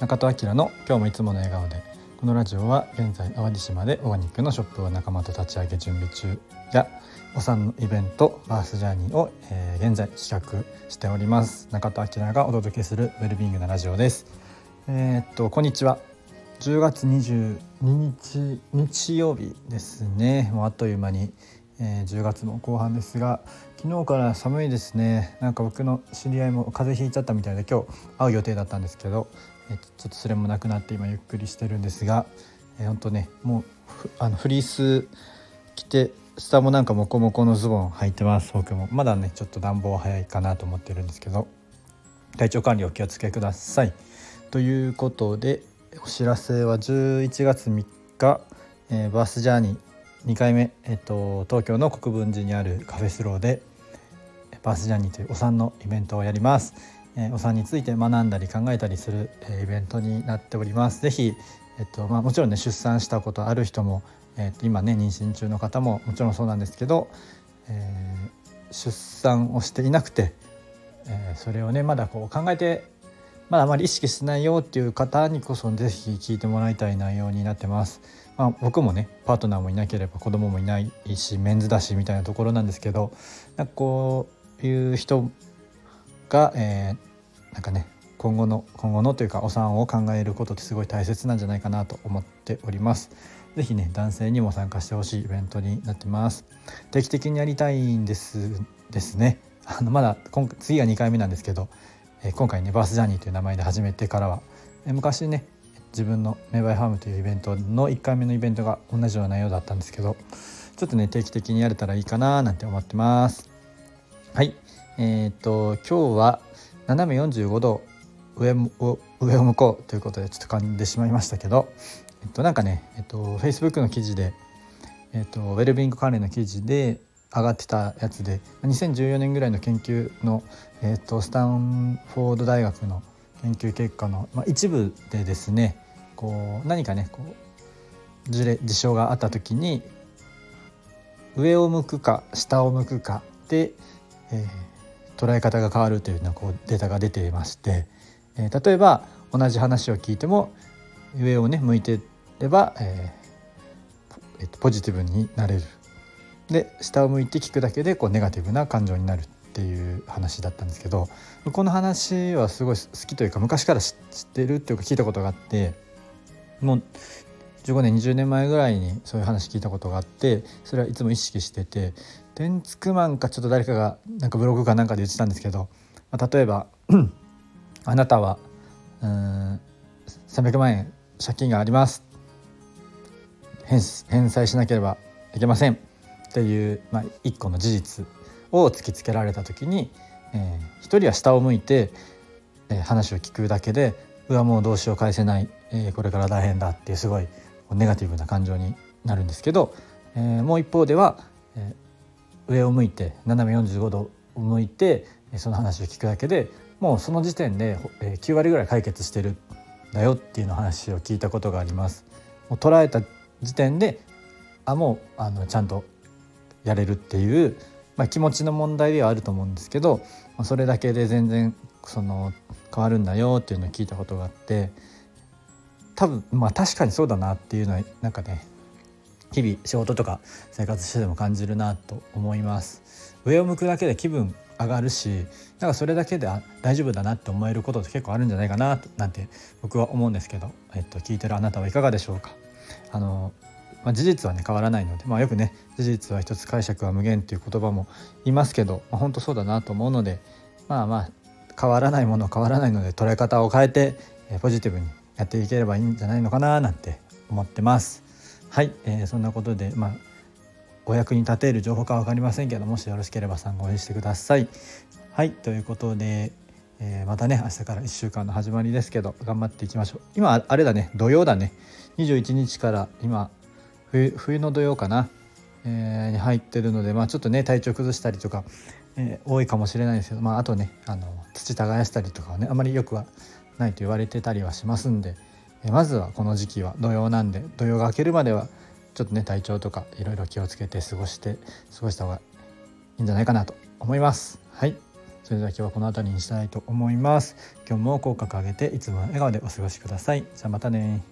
中戸明の今日もいつもの笑顔で。このラジオは現在淡路島でオーガニックのショップを仲間と立ち上げ準備中やお産のイベントバースジャーニーを、えー、現在企画しております。中戸明がお届けするウェルビングなラジオです。えー、っとこんにちは。10月22日日曜日ですね。もうあっという間に、えー、10月も後半ですが昨日から寒いですね。なんか僕の知り合いも風邪ひいちゃったみたいで今日会う予定だったんですけど、えちょっとそれもなくなって今ゆっくりしてるんですが、えー、ほんとねもうあのフリース着て下もなんかモコモコのズボン履いてます僕も。まだねちょっと暖房早いかなと思ってるんですけど体調管理お気をつけください。ということでお知らせは11月3日、えー、バースジャーニー2回目、えっと、東京の国分寺にあるカフェスローでバースジャーニーというお産のイベントをやります、えー、お産について学んだり考えたりする、えー、イベントになっておりますぜひえっとまあ、もちろんね出産したことある人も、えっと、今ね妊娠中の方ももちろんそうなんですけど、えー、出産をしていなくて、え、それをねまだこう考えてまだあまり意識してないよっていう方にこそ是非聞いてもらいたい内容になってます。まあ、僕もねパートナーもいなければ子供もいないしメンズだしみたいなところなんですけどなんかこういう人が、えー、なんかね今後の今後のというかお産を考えることってすごい大切なんじゃないかなと思っております。ぜひね男性にも参加してほしいイベントになってます。定期的にやりたいんですですね。あのまだ今次が2回目なんですけど、え今回ねバースジャーニーという名前で始めてからは、え昔ね自分のメバイファームというイベントの1回目のイベントが同じような内容だったんですけどちょっとね定期的にやれたらいいかななんて思ってます。はいえー、っと今日は斜め45度上を上を向こうということでちょっと噛んでしまいましたけど、えっと、なんかね、えっと、Facebook の記事で、えっと、ウェルビング関連の記事で上がってたやつで2014年ぐらいの研究の、えっと、スタンフォード大学の研究結果の、まあ、一部でですねこう何かねこう事例事象があった時に上を向くか下を向くかで、えー、捉え方が変わるというようなこうデータが出ていまして。えー、例えば同じ話を聞いても上をね向いてれば、えー、ポジティブになれるで下を向いて聞くだけでこうネガティブな感情になるっていう話だったんですけどこの話はすごい好きというか昔から知ってるっていうか聞いたことがあってもう15年20年前ぐらいにそういう話聞いたことがあってそれはいつも意識しててテンツクマンかちょっと誰かがなんかブログかなんかで言ってたんですけど、まあ、例えば あなたはうん300万円借金があります返済しなければいけません。っていう、まあ、一個の事実。を突きつけられた時に、えー、一人は下を向いて、えー、話を聞くだけで「うわもうどうしよう返せない、えー、これから大変だ」っていうすごいネガティブな感情になるんですけど、えー、もう一方では、えー、上を向いて斜め45度を向いてその話を聞くだけでもうその時点で9割ぐらい解決してるんだよっていうの話を聞いたことがあります。もう捉えた時点であもうあのちゃんとやれるっていう、まあ、気持ちの問題ではあると思うんですけど、まあ、それだけで全然その変わるんだよっていうのを聞いたことがあって多分まあ確かにそうだなっていうのはなんかね日々仕事とか生活してても感じるなと思います。上を向くだけで気分上がるしなんかそれだけで大丈夫だなって思えることって結構あるんじゃないかななんて僕は思うんですけど、えっと、聞いてるあなたはいかがでしょうか？あの、まあ、事実はね変わらないので、まあ、よくね事実は一つ解釈は無限っていう言葉も言いますけど、まあ、本当そうだなと思うのでまあまあ変わらないもの変わらないので捉え方を変えて、ポジティブにやっていければいいんじゃないのかななんて思ってます。はい、えー、そんなことで、まあ、お役に立てる情報か分かりませんけどもしよろしければ参考にしてください。はいということで、えー、またね明日から1週間の始まりですけど頑張っていきましょう。今あれだね土曜だね21日から今冬冬の土曜かな、えー、に入ってるので、まあ、ちょっとね体調崩したりとか、えー、多いかもしれないですけど、まあ、あとねあの土耕したりとかはねあまりよくはないと言われてたりはしますんで、えー、まずはこの時期は土曜なんで土曜が明けるまではちょっとね体調とかいろいろ気をつけて過ごして過ごした方がいいんじゃないかなと思います。はい。それでは今日はこの辺りにしたいと思います。今日も口角上げていつも笑顔でお過ごしください。じゃあまたね